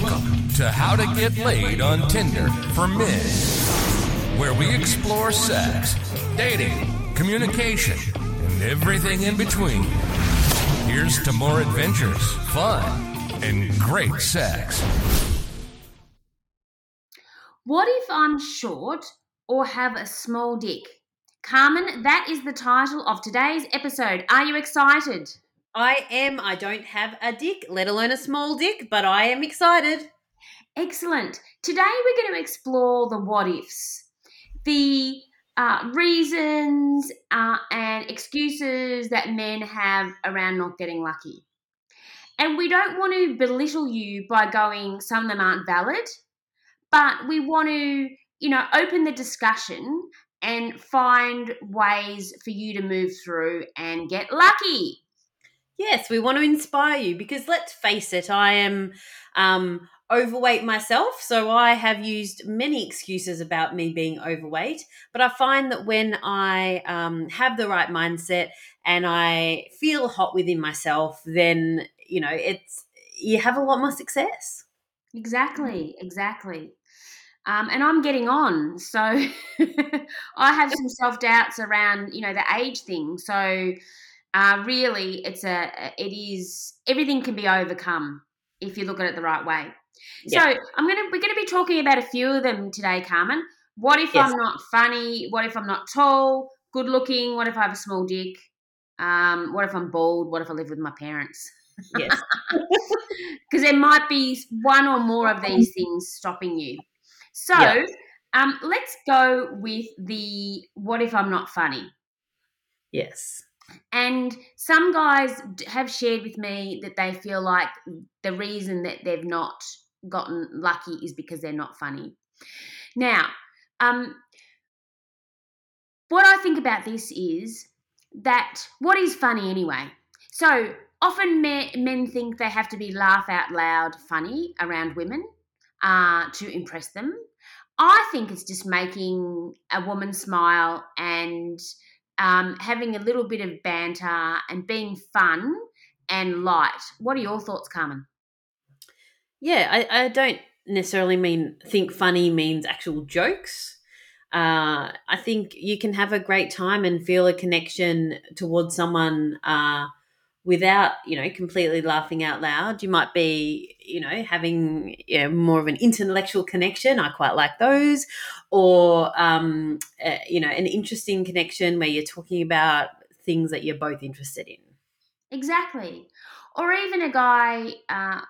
Welcome to How to Get Laid on Tinder for Men, where we explore sex, dating, communication, and everything in between. Here's to more adventures, fun, and great sex. What if I'm short or have a small dick? Carmen, that is the title of today's episode. Are you excited? I am. I don't have a dick, let alone a small dick, but I am excited. Excellent. Today we're going to explore the what ifs, the uh, reasons uh, and excuses that men have around not getting lucky. And we don't want to belittle you by going, some of them aren't valid, but we want to, you know, open the discussion and find ways for you to move through and get lucky. Yes, we want to inspire you because let's face it, I am um, overweight myself. So I have used many excuses about me being overweight. But I find that when I um, have the right mindset and I feel hot within myself, then, you know, it's, you have a lot more success. Exactly, exactly. Um, and I'm getting on, so I have some self doubts around, you know, the age thing. So uh, really, it's a it is everything can be overcome if you look at it the right way. So I'm gonna we're gonna be talking about a few of them today, Carmen. What if Yes. I'm not funny? What if I'm not tall, good looking? What if I have a small dick? Um, what if I'm bald? What if I live with my parents? Yes. Because there might be one or more of these things stopping you. So Yeah. um, let's go with the what if I'm not funny? yes. And some guys have shared with me that they feel like the reason that they've not gotten lucky is because they're not funny. Now, um, what I think about this is that what is funny anyway? So often men, men think they have to be laugh out loud funny around women uh, to impress them. I think it's just making a woman smile and um, having a little bit of banter and being fun and light. What are your thoughts, Carmen? Yeah, I, I don't necessarily mean think funny means actual jokes. Uh, I think you can have a great time and feel a connection towards someone uh, without, you know, completely laughing out loud. You might be, you know, having you know, more of an intellectual connection. I quite like those, or um, uh, you know, an interesting connection where you're talking about things that you're both interested in. Exactly. Or even a guy uh,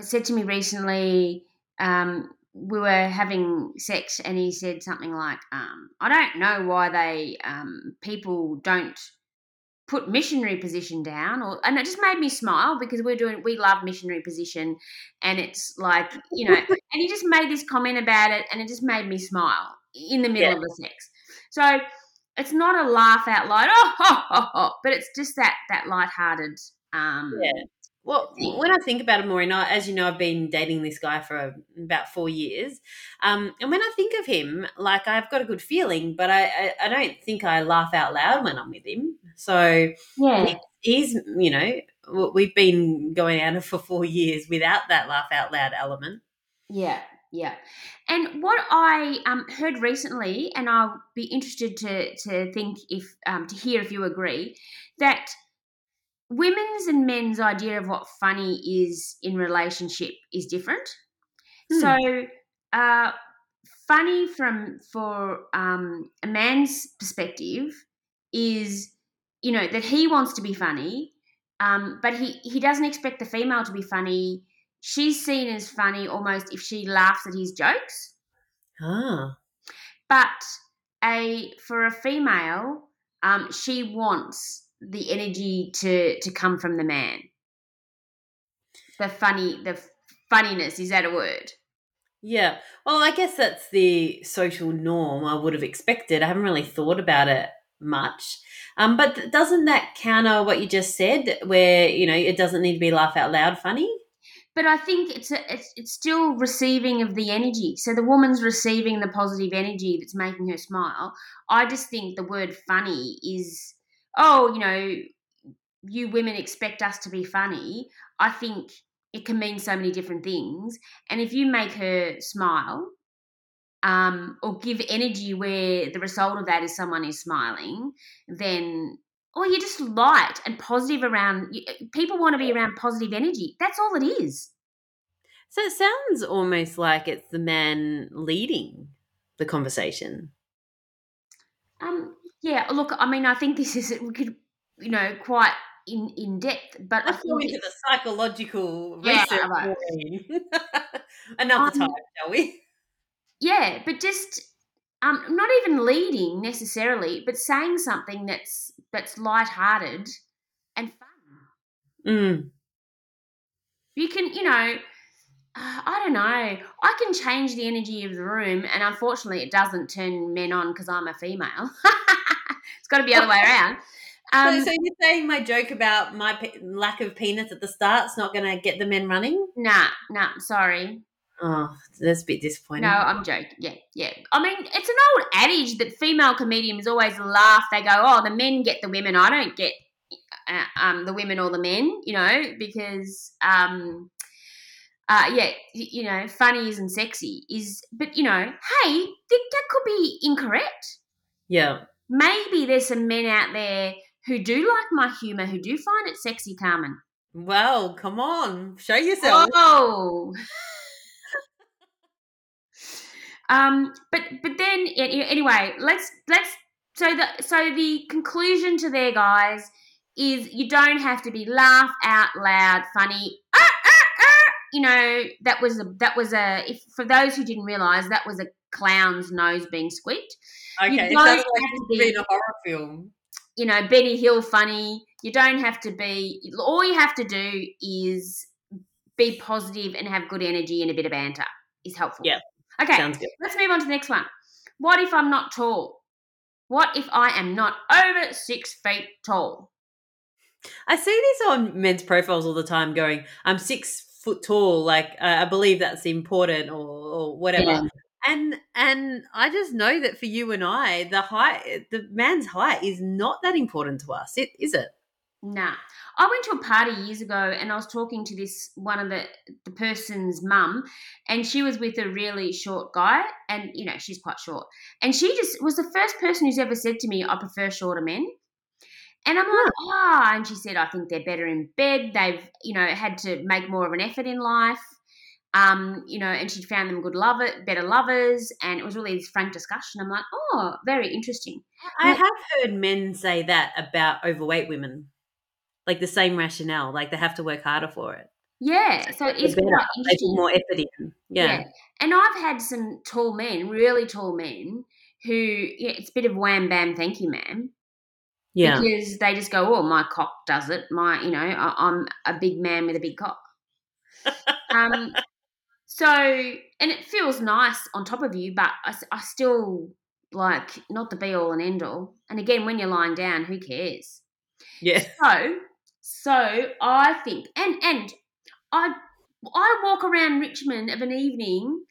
said to me recently, um, we were having sex, and he said something like, um, "I don't know why they um, people don't." Put missionary position down or and it just made me smile because we're doing we love missionary position and it's like you know and he just made this comment about it and it just made me smile in the middle Yeah. of the sex so it's not a laugh out loud oh ho, ho, ho, but it's just that that lighthearted um Yeah. Well, when I think about it more, and I, as you know, I've been dating this guy for about four years. Um, and when I think of him, like I've got a good feeling, but I, I, I don't think I laugh out loud when I'm with him. So yeah he's, you know, we've been going at it for four years without that laugh out loud element. Yeah, yeah. And what I um, heard recently, and I'll be interested to to think if um, to hear if you agree, that women's and men's idea of what funny is in relationship is different. Hmm. So, uh, funny from for um, a man's perspective is, you know, that he wants to be funny, um, but he he doesn't expect the female to be funny. She's seen as funny almost if she laughs at his jokes, Ah, but a for a female, um, she wants the energy to to come from the man. The funny, the funniness is that a word? yeah. Well, I guess that's the social norm I would have expected. I haven't really thought about it much. Um, but doesn't that counter what you just said, where you know it doesn't need to be laugh out loud funny? but I think it's a, it's it's still receiving of the energy. So the woman's receiving the positive energy that's making her smile. I just think the word funny is oh, you know, you women expect us to be funny. I think it can mean so many different things. And if you make her smile, um, or give energy where the result of that is someone is smiling, then or you're just light and positive around people want to be around positive energy. That's all it is. So it sounds almost like it's the man leading the conversation. Um yeah, look, I mean I think this is we could you know quite in in depth, but Let's go into the psychological yeah, research. Right. Another um, time, shall we? Yeah, but just um, not even leading necessarily, but saying something that's that's light-hearted and fun. Mm. You can, you know, I don't know. I can change the energy of the room, and unfortunately, it doesn't turn men on because I'm a female. it's got to be the other way around. Um, so, so, you're saying my joke about my pe- lack of penis at the start's not going to get the men running? Nah, nah. Sorry. Oh, that's a bit disappointing. No, I'm joking. Yeah, yeah. I mean, it's an old adage that female comedians always laugh. They go, "Oh, the men get the women. I don't get uh, um, the women or the men." You know, because um, uh, yeah, you know, funny isn't sexy. Is but you know, hey, that could be incorrect. Yeah. Maybe there's some men out there who do like my humor, who do find it sexy, Carmen. Well, come on, show yourself. Oh. Um, but but then anyway, let's let's so the so the conclusion to there, guys, is you don't have to be laugh out loud funny. Ah, ah, ah. You know that was a that was a if for those who didn't realize that was a clown's nose being squeaked. Okay, you don't like have to be a horror film. You know, Benny Hill funny. You don't have to be. All you have to do is be positive and have good energy and a bit of banter is helpful. Yeah. Okay, Sounds good. let's move on to the next one. What if I'm not tall? What if I am not over six feet tall? I see this on men's profiles all the time going, I'm six foot tall, like uh, I believe that's important or, or whatever. Yeah. And and I just know that for you and I, the height the man's height is not that important to us, it is it? Nah. I went to a party years ago and I was talking to this one of the the person's mum and she was with a really short guy and you know she's quite short. And she just was the first person who's ever said to me I prefer shorter men. And I'm like ah oh. and she said I think they're better in bed. They've you know had to make more of an effort in life. Um you know and she found them good lover better lovers and it was really this frank discussion. I'm like oh very interesting. I have heard men say that about overweight women like the same rationale. Like they have to work harder for it. Yeah, so it's quite interesting. more effort in. Yeah. yeah. and I've had some tall men, really tall men, who yeah, it's a bit of wham bam, thank you, ma'am. Yeah, because they just go, "Oh, my cock does it." My, you know, I, am a big man with a big cock. um, so and it feels nice on top of you, but I, I still like not the be all and end all. And again, when you're lying down, who cares? Yeah. So so I think, and and I I walk around Richmond of an evening,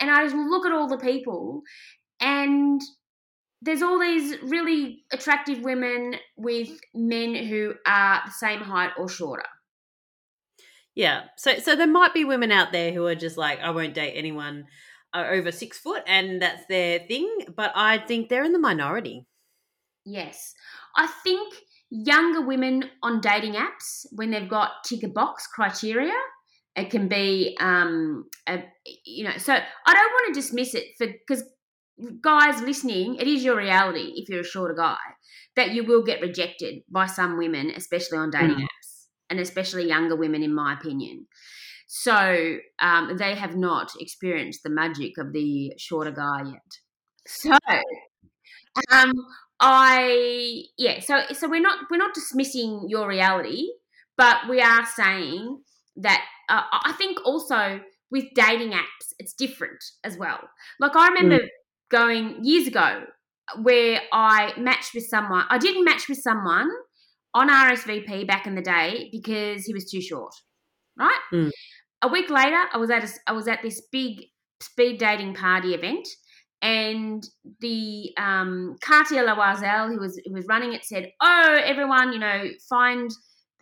and I just look at all the people, and there's all these really attractive women with men who are the same height or shorter. Yeah, so so there might be women out there who are just like, I won't date anyone uh, over six foot, and that's their thing. But I think they're in the minority. Yes, I think younger women on dating apps when they've got tick a box criteria it can be um a, you know so i don't want to dismiss it for because guys listening it is your reality if you're a shorter guy that you will get rejected by some women especially on dating mm. apps and especially younger women in my opinion so um, they have not experienced the magic of the shorter guy yet so um, I yeah, so so we're not we're not dismissing your reality, but we are saying that uh, I think also with dating apps it's different as well. Like I remember mm. going years ago where I matched with someone. I didn't match with someone on RSVP back in the day because he was too short. Right? Mm. A week later, I was at a, I was at this big speed dating party event and the um, Cartier Loisel, who was who was running it, said, "Oh, everyone, you know, find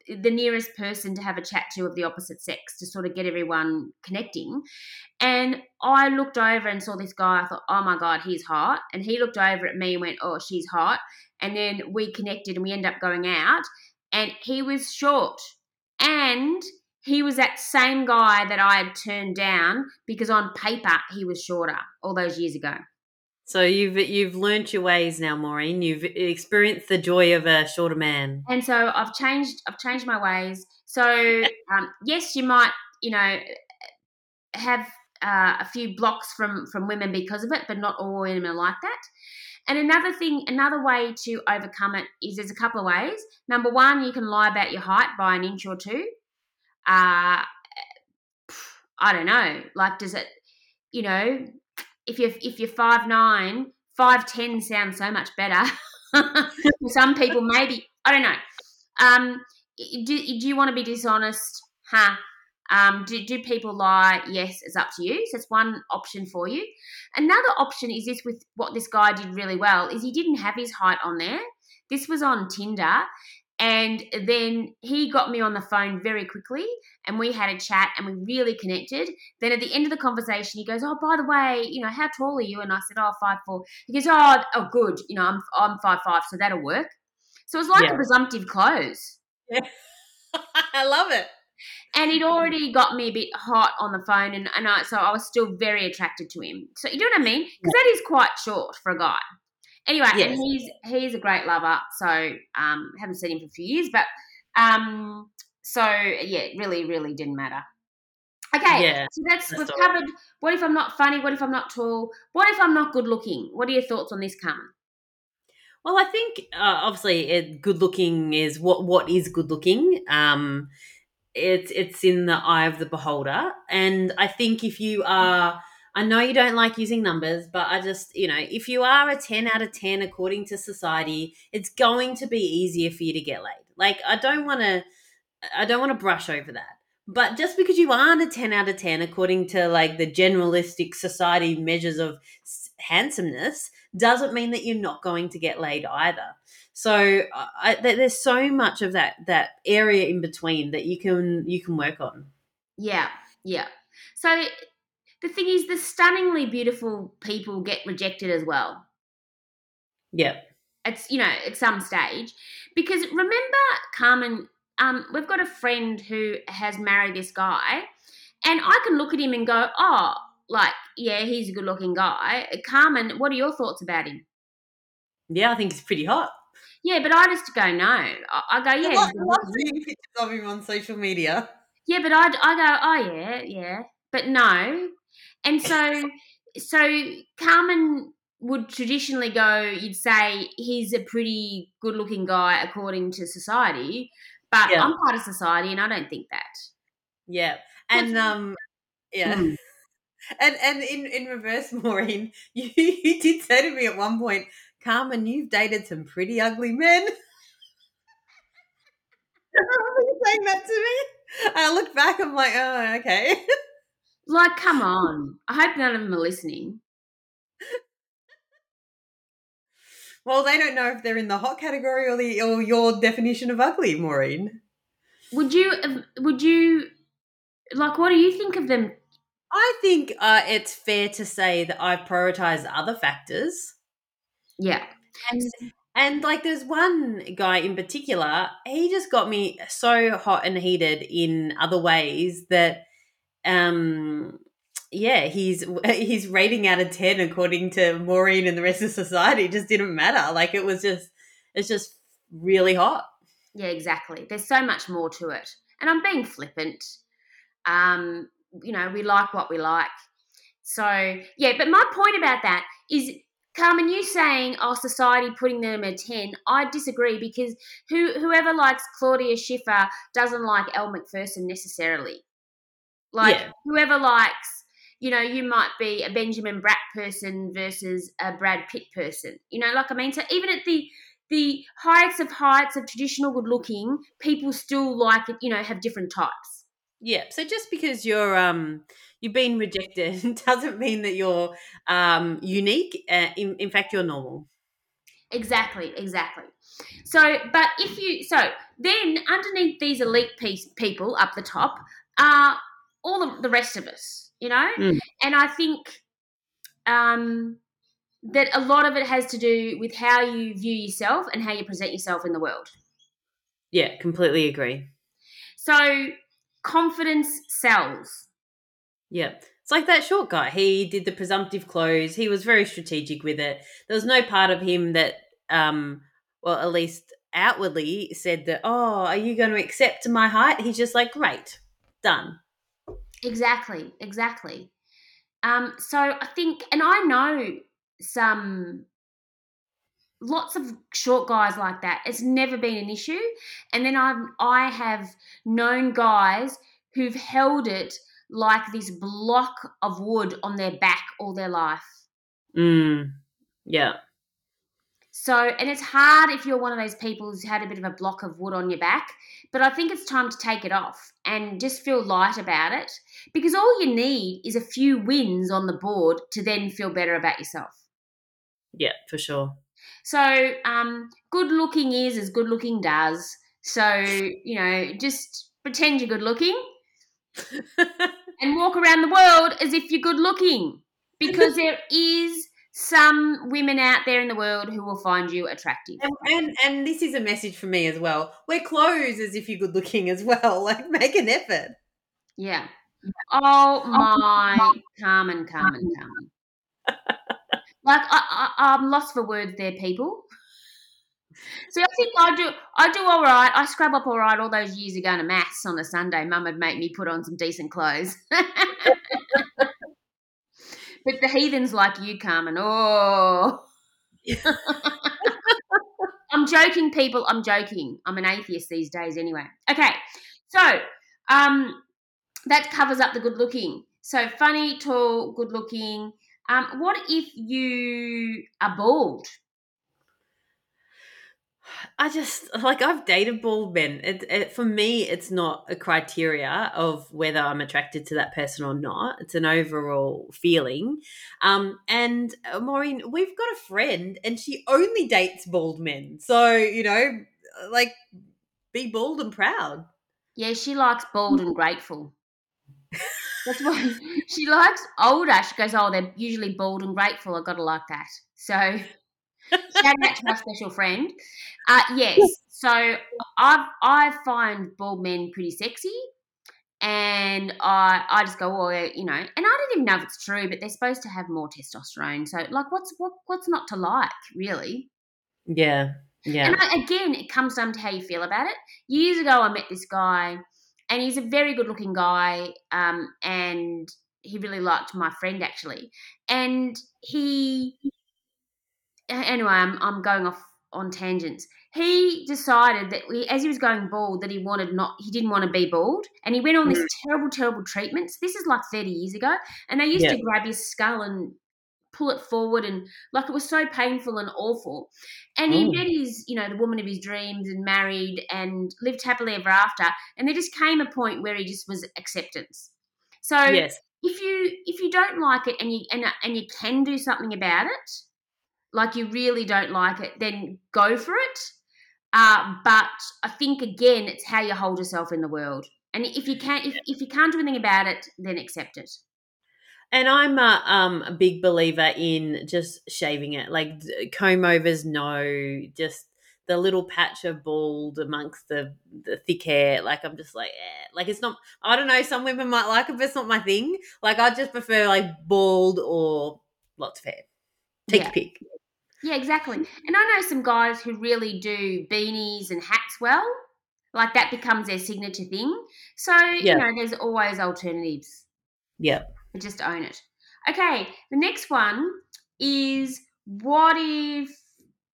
the nearest person to have a chat to of the opposite sex to sort of get everyone connecting. And I looked over and saw this guy. I thought, oh my God, he's hot. And he looked over at me and went, oh, she's hot. And then we connected and we end up going out. And he was short. And he was that same guy that I had turned down because on paper he was shorter all those years ago. So you've you've learnt your ways now, Maureen. You've experienced the joy of a shorter man. And so I've changed. I've changed my ways. So um, yes, you might, you know, have uh, a few blocks from from women because of it, but not all women are like that. And another thing, another way to overcome it is there's a couple of ways. Number one, you can lie about your height by an inch or two. Uh, I don't know. Like, does it, you know, if you're if you're five nine, five ten sounds so much better. Some people, maybe I don't know. Um, do, do you want to be dishonest? Huh? Um, do, do people lie? Yes, it's up to you. So it's one option for you. Another option is this with what this guy did really well is he didn't have his height on there. This was on Tinder, and then he got me on the phone very quickly and we had a chat and we really connected. Then at the end of the conversation, he goes, Oh, by the way, you know, how tall are you? And I said, Oh, five four. He goes, Oh, oh good. You know, I'm I'm five five, so that'll work. So it's like yeah. a presumptive close. Yeah. I love it. And he'd already got me a bit hot on the phone, and, and I, so I was still very attracted to him. So you know what I mean? Because yeah. that is quite short for a guy. Anyway, yes. and he's he's a great lover. So um, haven't seen him for a few years, but um, so yeah, really, really didn't matter. Okay, yeah, so that's, that's we've all. covered. What if I'm not funny? What if I'm not tall? What if I'm not good looking? What are your thoughts on this, Carmen? Well, I think uh, obviously it, good looking is what what is good looking. Um, it's it's in the eye of the beholder, and I think if you are I know you don't like using numbers, but I just, you know, if you are a 10 out of 10 according to society, it's going to be easier for you to get laid. Like I don't want to I don't want to brush over that. But just because you aren't a 10 out of 10 according to like the generalistic society measures of handsomeness doesn't mean that you're not going to get laid either. So I, there's so much of that that area in between that you can you can work on. Yeah, yeah. So the thing is, the stunningly beautiful people get rejected as well. Yeah. It's, you know, at some stage. Because remember, Carmen, um, we've got a friend who has married this guy, and I can look at him and go, oh, like, yeah, he's a good looking guy. Carmen, what are your thoughts about him? Yeah, I think he's pretty hot. Yeah, but I just go, no. I, I go, yeah. I love seeing pictures of him on social media. Yeah, but I, I go, oh, yeah, yeah. But no, and so, so Carmen would traditionally go, you'd say he's a pretty good looking guy according to society, but yeah. I'm part of society and I don't think that. Yeah. And, um, yeah. Mm. And and in, in reverse, Maureen, you, you did say to me at one point, Carmen, you've dated some pretty ugly men. Are you saying that to me? I look back, I'm like, oh, okay. Like, come on. I hope none of them are listening. Well, they don't know if they're in the hot category or the or your definition of ugly, Maureen. Would you? Would you? Like, what do you think of them? I think uh, it's fair to say that I've prioritized other factors. Yeah, and and like, there's one guy in particular. He just got me so hot and heated in other ways that um yeah, he's he's rating out of ten according to Maureen and the rest of society just didn't matter. Like it was just it's just really hot. Yeah, exactly. There's so much more to it. And I'm being flippant. Um, you know, we like what we like. So yeah, but my point about that is Carmen, you saying, "Oh, society putting them a 10, I disagree because who whoever likes Claudia Schiffer doesn't like Elle Macpherson necessarily. Like yeah. whoever likes, you know, you might be a Benjamin Bratt person versus a Brad Pitt person. You know, like I mean, so even at the the heights of heights of traditional good looking, people still like it, you know, have different types. Yeah. So just because you're um you've been rejected doesn't mean that you're um unique. Uh, in in fact, you're normal. Exactly, exactly. So, but if you so then underneath these elite piece, people up the top are all of the rest of us, you know, Mm. and I think um, that a lot of it has to do with how you view yourself and how you present yourself in the world. Yeah, completely agree. So, confidence sells. Yeah. It's like that short guy. He did the presumptive close. He was very strategic with it. There was no part of him that, um, well, at least outwardly said that, oh, are you going to accept my height? He's just like, great, done. Exactly, exactly. Um, so I think, and I know some lots of short guys like that. It's never been an issue. And then I've I have known guys who've held it like this block of wood on their back all their life. Mm. Yeah. So, and it's hard if you're one of those people who's had a bit of a block of wood on your back, but I think it's time to take it off and just feel light about it because all you need is a few wins on the board to then feel better about yourself. Yeah, for sure. So, um, good looking is as good looking does. So, you know, just pretend you're good looking and walk around the world as if you're good looking because there is some women out there in the world who will find you attractive. And, and and this is a message for me as well. Wear clothes as if you're good looking as well. Like make an effort. Yeah. Oh my, Carmen, Carmen, Carmen. Like I, I, I'm lost for words there, people. So I think I do. I do all right. I scrub up all right. All those years ago to mass on a Sunday, Mum would make me put on some decent clothes. but the heathens like you, Carmen. Oh. I'm joking, people. I'm joking. I'm an atheist these days, anyway. Okay, so um, that covers up the good looking. So funny, tall, good looking. Um, what if you are bald? I just like I've dated bald men. It, it, for me, it's not a criteria of whether I'm attracted to that person or not. It's an overall feeling. Um, and uh, Maureen, we've got a friend, and she only dates bald men. So you know, like, be bald and proud. Yeah, she likes bald and grateful. That's why she likes older. She goes, oh, they're usually bald and grateful. I gotta like that. So shout out to my special friend. Uh, yes. So I I find bald men pretty sexy, and I I just go, oh, you know, and I don't even know if it's true, but they're supposed to have more testosterone. So like, what's what what's not to like, really? Yeah, yeah. And I, again, it comes down to how you feel about it. Years ago, I met this guy, and he's a very good looking guy, um, and he really liked my friend actually, and he anyway, I'm I'm going off on tangents. He decided that we, as he was going bald, that he wanted not, he didn't want to be bald, and he went on these mm. terrible, terrible treatments. This is like 30 years ago, and they used Yeah. to grab his skull and pull it forward, and like it was so painful and awful. And he Oh. met his, you know, the woman of his dreams, and married, and lived happily ever after. And there just came a point where he just was acceptance. So yes. if you if you don't like it and you and, and you can do something about it like you really don't like it then go for it uh, but i think again it's how you hold yourself in the world and if you can't if, if you can't do anything about it then accept it And I'm a, um, a big believer in just shaving it, like comb overs. No, just the little patch of bald amongst the, the thick hair. Like I'm just like, eh. like it's not. I don't know. Some women might like it, but it's not my thing. Like I just prefer like bald or lots of hair. Take Yeah. your pick. Yeah exactly and i know some guys who really do beanies and hats well like that becomes their signature thing so Yeah. you know there's always alternatives Yeah. but just own it. Okay, the next one is what if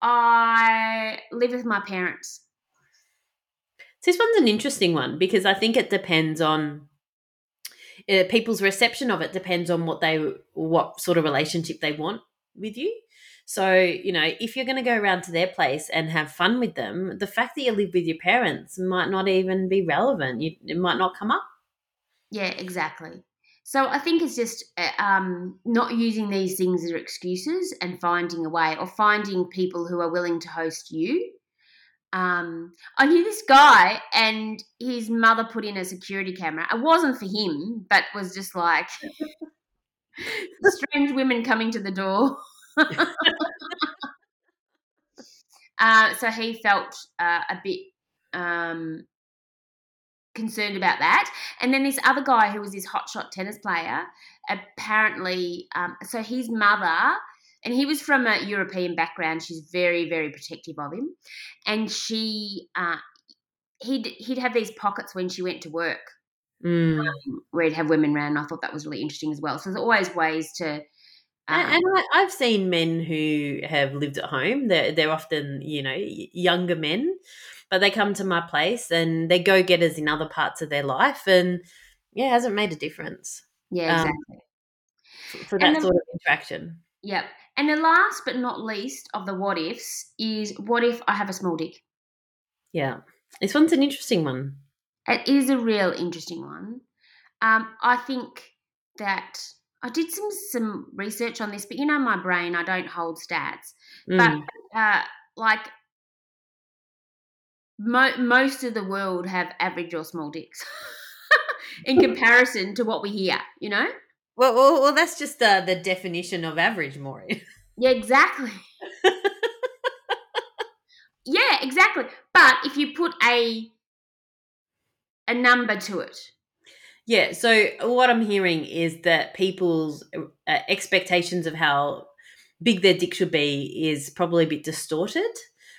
I live with my parents? This one's an interesting one because I think it depends on uh, people's reception of it. Depends on what they, what sort of relationship they want with you. So you know, if you're going to go around to their place and have fun with them, the fact that you live with your parents might not even be relevant. You, it might not come up. Yeah, exactly. So I think it's just uh, um, not using these things as excuses and finding a way, or finding people who are willing to host you. Um, I knew this guy, and his mother put in a security camera. It wasn't for him, but was just like strange women coming to the door. Uh, so he felt uh, a bit um, concerned about that. And then this other guy who was this hotshot tennis player, apparently, um, so his mother, and he was from a European background. She's very, very protective of him, and she, uh, he'd he'd have these pockets when she went to work. Mm. Um, where he'd have women around. I thought that was really interesting as well. So there's always ways to. Um, And, I, I've seen men who have lived at home. They're, they're often, you know, younger men, but they come to my place and they go getters in other parts of their life. And yeah, it hasn't made a difference yeah, um, exactly. for, for that then- sort of interaction. Yep. And the last but not least of the what ifs is what if I have a small dick? Yeah. This one's an interesting one. It is a real interesting one. Um, I think that I did some some research on this, but you know my brain, I don't hold stats. Mm. But uh, like mo- most of the world have average or small dicks in comparison to what we hear. You know? Well, well, well, that's just uh, the definition of average, Maury. Yeah, exactly. yeah, exactly. But if you put a a number to it, Yeah. So what I'm hearing is that people's uh, expectations of how big their dick should be is probably a bit distorted.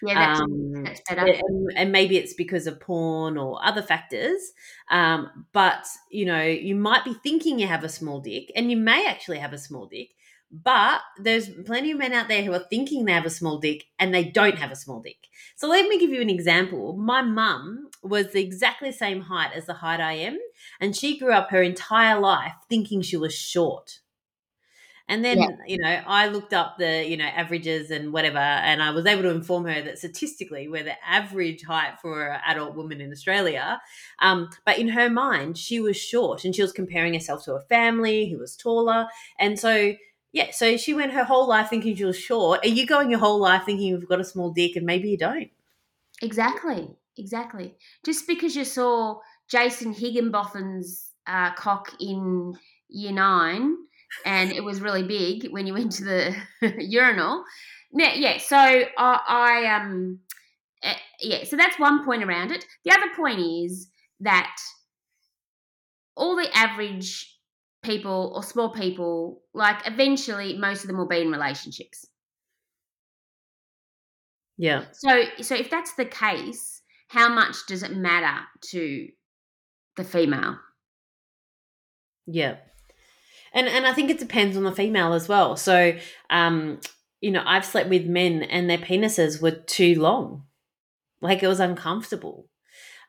yeah, that's, Um, that's better. and, and maybe it's because of porn or other factors. Um, but you know, you might be thinking you have a small dick, and you may actually have a small dick. But there's plenty of men out there who are thinking they have a small dick and they don't have a small dick. So let me give you an example. My mum was the exactly same height as the height I am, and she grew up her entire life thinking she was short. And then, Yeah. you know, I looked up the, you know, averages and whatever, and I was able to inform her that statistically we're the average height for an adult woman in Australia. Um, but in her mind, she was short and she was comparing herself to a family who was taller. And so, yeah, so she went her whole life thinking she was short. Are you going your whole life thinking you've got a small dick and maybe you don't? Exactly, exactly. Just because you saw Jason Higginbotham's uh, cock in year nine and it was really big when you went to the urinal. Yeah, yeah. So I, I um, eh, yeah. So that's one point around it. The other point is that all the average people or small people, like eventually, most of them will be in relationships. Yeah. So, so if that's the case, how much does it matter to the female? Yeah. And and I think it depends on the female as well. So, um, you know, I've slept with men and their penises were too long. Like it was uncomfortable.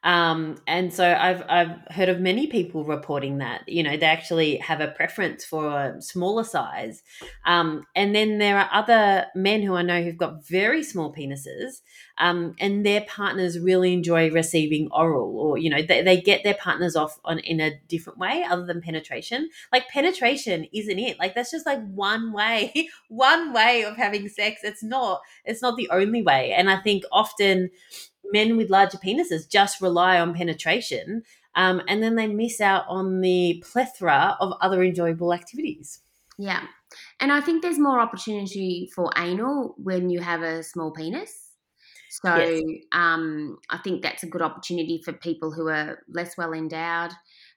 Um, and so I've I've heard of many people reporting that you know they actually have a preference for a smaller size, um, and then there are other men who I know who've got very small penises, um, and their partners really enjoy receiving oral, or you know they, they get their partners off on in a different way other than penetration. Like penetration isn't it? Like that's just like one way, one way of having sex. It's not. It's not the only way, and I think often men with larger penises just rely on penetration um, and then they miss out on the plethora of other enjoyable activities. Yeah. And I think there's more opportunity for anal when you have a small penis. So Yes. um, I think that's a good opportunity for people who are less well endowed.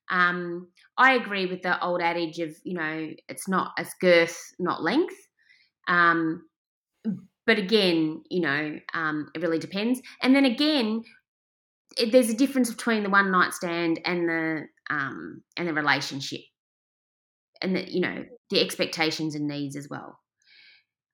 Um, I agree with the old adage of, you know, it's not as girth, not length. Um, but again, you know, um, it really depends. And then again, it, there's a difference between the one night stand and the um, and the relationship, and the you know the expectations and needs as well.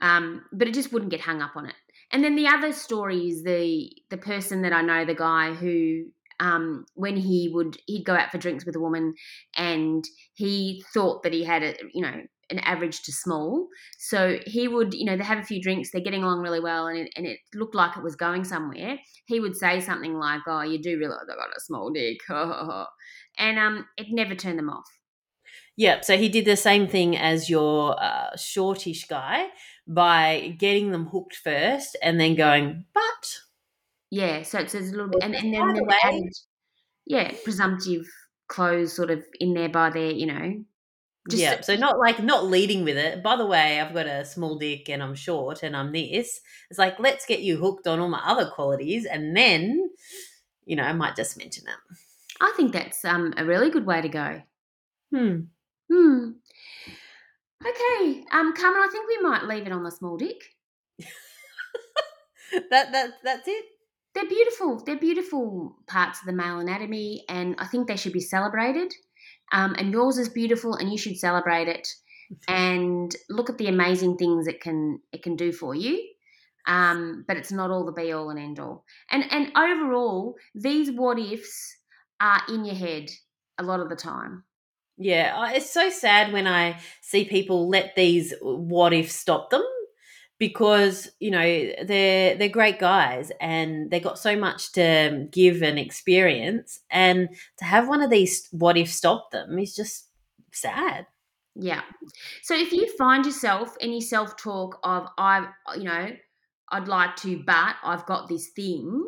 Um, but it just wouldn't get hung up on it. And then the other story is the the person that I know, the guy who um, when he would he'd go out for drinks with a woman, and he thought that he had a you know an average to small. So he would, you know, they have a few drinks, they're getting along really well, and it, and it looked like it was going somewhere. He would say something like, "Oh, you do realize I got a small dick," and um, it never turned them off. Yep. So he did the same thing as your uh, shortish guy by getting them hooked first and then going, but Yeah, so it says a little bit, and, and then, the way- added, yeah, presumptive close sort of in there by their, you know, Just- yeah. So not like not leading with it. By the way, I've got a small dick and I'm short and I'm this. It's like let's get you hooked on all my other qualities and then, you know, I might just mention it. I think that's um a really good way to go. Hmm. Hmm. Okay, um, Carmen, I think we might leave it on the small dick. That that that's it. They're beautiful. They're beautiful parts of the male anatomy, and I think they should be celebrated. Um, and yours is beautiful, and you should celebrate it. And look at the amazing things it can it can do for you. Um, but it's not all the be all and end all. And and overall, these what ifs are in your head a lot of the time. Yeah, it's so sad when I see people let these what ifs stop them because you know they're they're great guys and they got so much to um, give and experience and to have one of these what if stop them is just sad. Yeah. So if you find yourself any self talk of I, you know, I'd like to, but I've got this thing.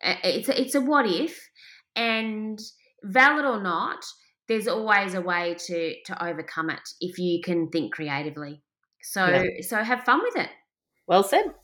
It's a, it's a what if, and valid or not, there's always a way to to overcome it if you can think creatively. So Yeah. so have fun with it. Well said.